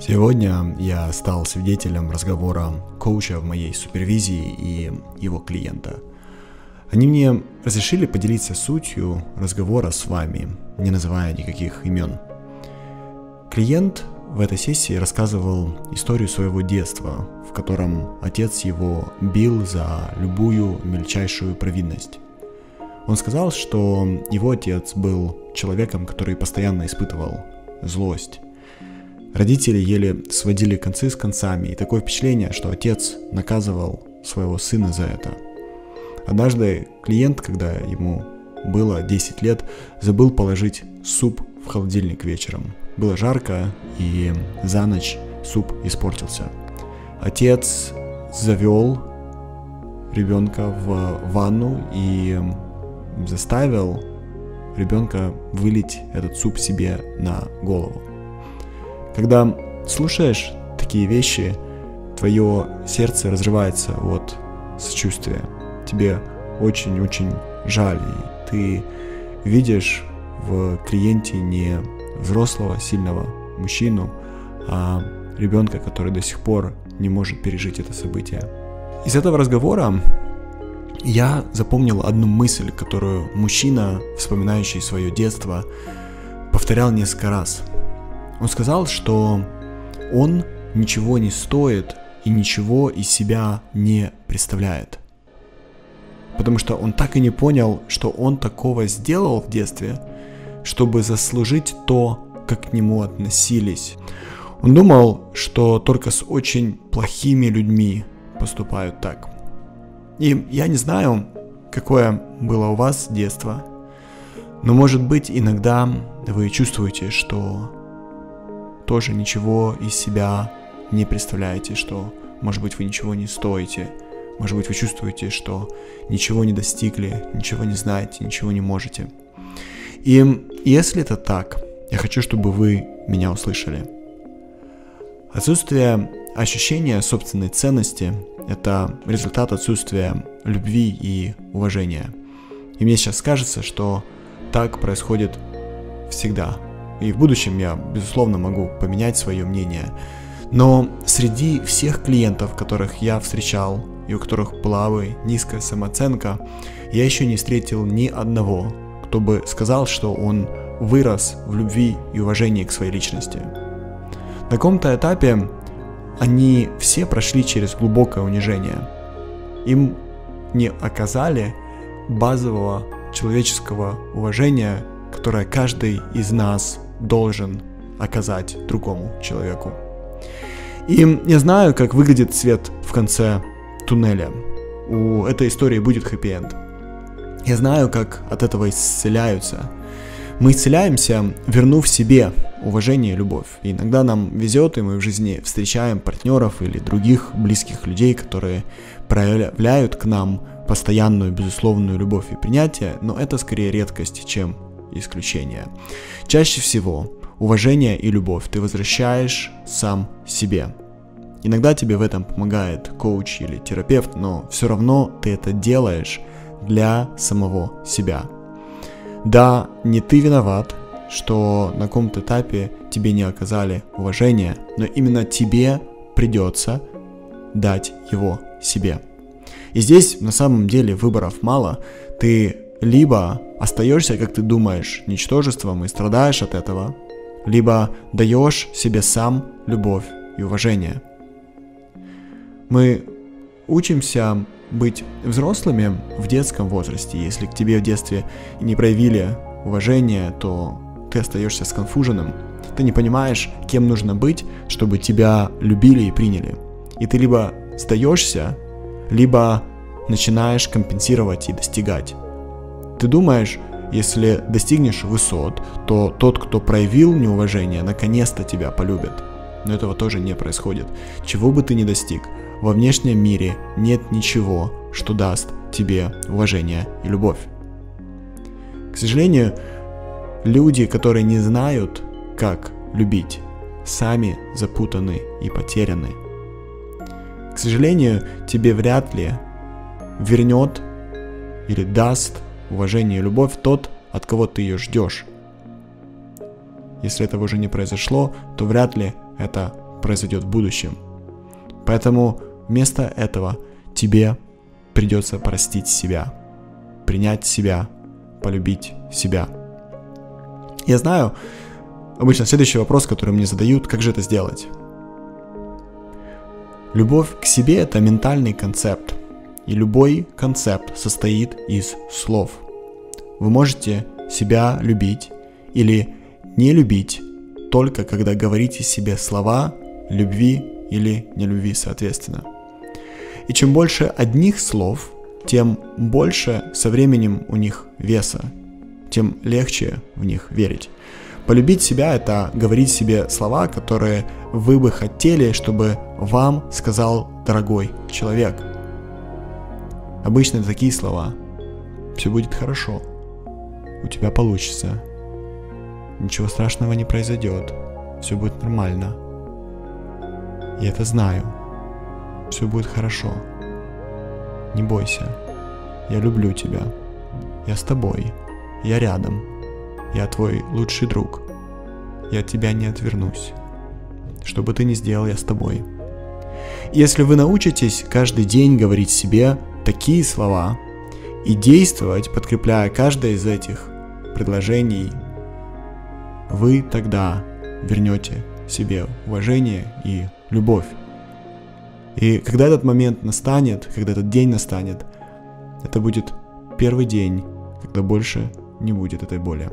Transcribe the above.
Сегодня я стал свидетелем разговора коуча в моей супервизии и его клиента. Они мне разрешили поделиться сутью разговора с вами, не называя никаких имен. Клиент в этой сессии рассказывал историю своего детства, в котором отец его бил за любую мельчайшую провинность. Он сказал, что его отец был человеком, который постоянно испытывал злость. Родители еле сводили концы с концами, и такое впечатление, что отец наказывал своего сына за это. Однажды клиент, когда ему было 10 лет, забыл положить суп в холодильник вечером. Было жарко, и за ночь суп испортился. Отец завел ребенка в ванну и заставил ребенка вылить этот суп себе на голову. Когда слушаешь такие вещи, твое сердце разрывается от сочувствия. Тебе очень-очень жаль, и ты видишь в клиенте не взрослого, сильного мужчину, а ребенка, который до сих пор не может пережить это событие. Из этого разговора я запомнил одну мысль, которую мужчина, вспоминающий свое детство, повторял несколько раз. Он сказал, что он ничего не стоит и ничего из себя не представляет. Потому что он так и не понял, что он такого сделал в детстве, чтобы заслужить то, как к нему относились. Он думал, что только с очень плохими людьми поступают так. И я не знаю, какое было у вас детство, но может быть иногда вы чувствуете, что тоже ничего из себя не представляете, что может быть вы ничего не стоите, может быть вы чувствуете, что ничего не достигли, ничего не знаете, ничего не можете. И если это так, я хочу, чтобы вы меня услышали. Отсутствие ощущения собственной ценности – это результат отсутствия любви и уважения. И мне сейчас кажется, что так происходит всегда. И в будущем я, безусловно, могу поменять свое мнение. Но среди всех клиентов, которых я встречал, и у которых была бы низкая самооценка, я еще не встретил ни одного, кто бы сказал, что он вырос в любви и уважении к своей личности. На каком-то этапе они все прошли через глубокое унижение. Им не оказали базового человеческого уважения, которое каждый из нас должен оказать другому человеку. И я знаю, как выглядит свет в конце туннеля. У этой истории будет хэппи-энд. Я знаю, как от этого исцеляются. Мы исцеляемся, вернув себе уважение и любовь. И иногда нам везет, и мы в жизни встречаем партнеров или других близких людей, которые проявляют к нам постоянную, безусловную любовь и принятие, но это скорее редкость, чем исключение. Чаще всего уважение и любовь ты возвращаешь сам себе. Иногда тебе в этом помогает коуч или терапевт, но все равно ты это делаешь для самого себя. Да, не ты виноват, что на каком-то этапе тебе не оказали уважения, но именно тебе придется дать его себе. И здесь на самом деле выборов мало. Ты либо остаешься, как ты думаешь, ничтожеством и страдаешь от этого, либо даешь себе сам любовь и уважение. Мы учимся быть взрослыми в детском возрасте. Если к тебе в детстве не проявили уважение, то ты остаешься сконфуженным. Ты не понимаешь, кем нужно быть, чтобы тебя любили и приняли. И ты либо сдаешься, либо начинаешь компенсировать и достигать. Ты думаешь, если достигнешь высот, то тот, кто проявил неуважение, наконец-то тебя полюбит. Но этого тоже не происходит. Чего бы ты ни достиг, во внешнем мире нет ничего, что даст тебе уважение и любовь. К сожалению, Люди, которые не знают, как любить, сами запутаны и потеряны. К сожалению, тебе вряд ли вернет или даст уважение и любовь тот, от кого ты ее ждешь. если этого уже не произошло, то вряд ли это произойдет в будущем. Поэтому вместо этого тебе придется простить себя, принять себя, полюбить себя. Я знаю, обычно следующий вопрос, который мне задают, как же это сделать? Любовь к себе – это ментальный концепт, и любой концепт состоит из слов. Вы можете себя любить или не любить только когда говорите себе слова любви или нелюбви соответственно. И чем больше одних слов, тем больше со временем у них веса, тем легче в них верить. Полюбить себя – это говорить себе слова, которые вы бы хотели, чтобы вам сказал дорогой человек. Обычно такие слова. Все будет хорошо. У тебя получится. Ничего страшного не произойдет. Все будет нормально. Я это знаю. Все будет хорошо. Не бойся. Я люблю тебя. Я с тобой. Я рядом. Я твой лучший друг. Я от тебя не отвернусь. Что бы ты ни сделал, я с тобой. Если вы научитесь каждый день говорить себе такие слова и действовать, подкрепляя каждое из этих предложений, вы тогда вернете себе уважение и любовь. И когда этот момент настанет, когда этот день настанет, это будет первый день, когда больше не будет этой боли.